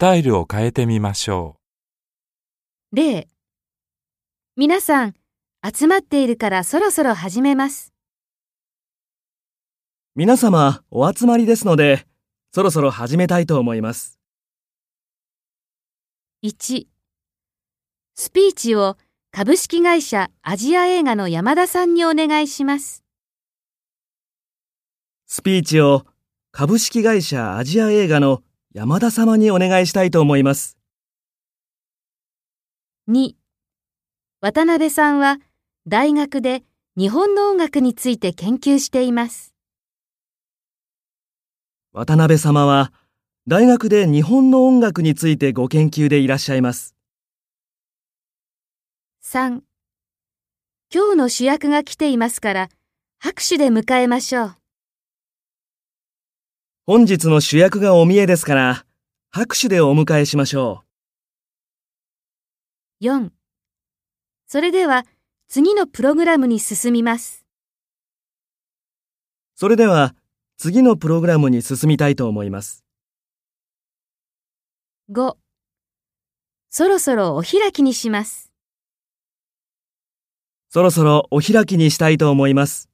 タイルを変えてみましょ例皆さん、集まっているからそろそろ始めます。皆様お集まりですので、そろそろ始めたいと思います。1スピーチを株式会社アジア映画の山田さんにお願いします。スピーチを株式会社アジア映画の山田様にお願いしたいと思います。2渡辺さんは大学で日本の音楽について研究しています。渡辺様は大学で日本の音楽についてご研究でいらっしゃいます。3今日の主役が来ていますから拍手で迎えましょう。本日の主役がお見えですから、拍手でお迎えしましょ4それでは次のプログラムに進みます。う。それでは次のプログラムに進みたいと思います。5そろそろお開きにします。そろそろお開きにしたいと思います。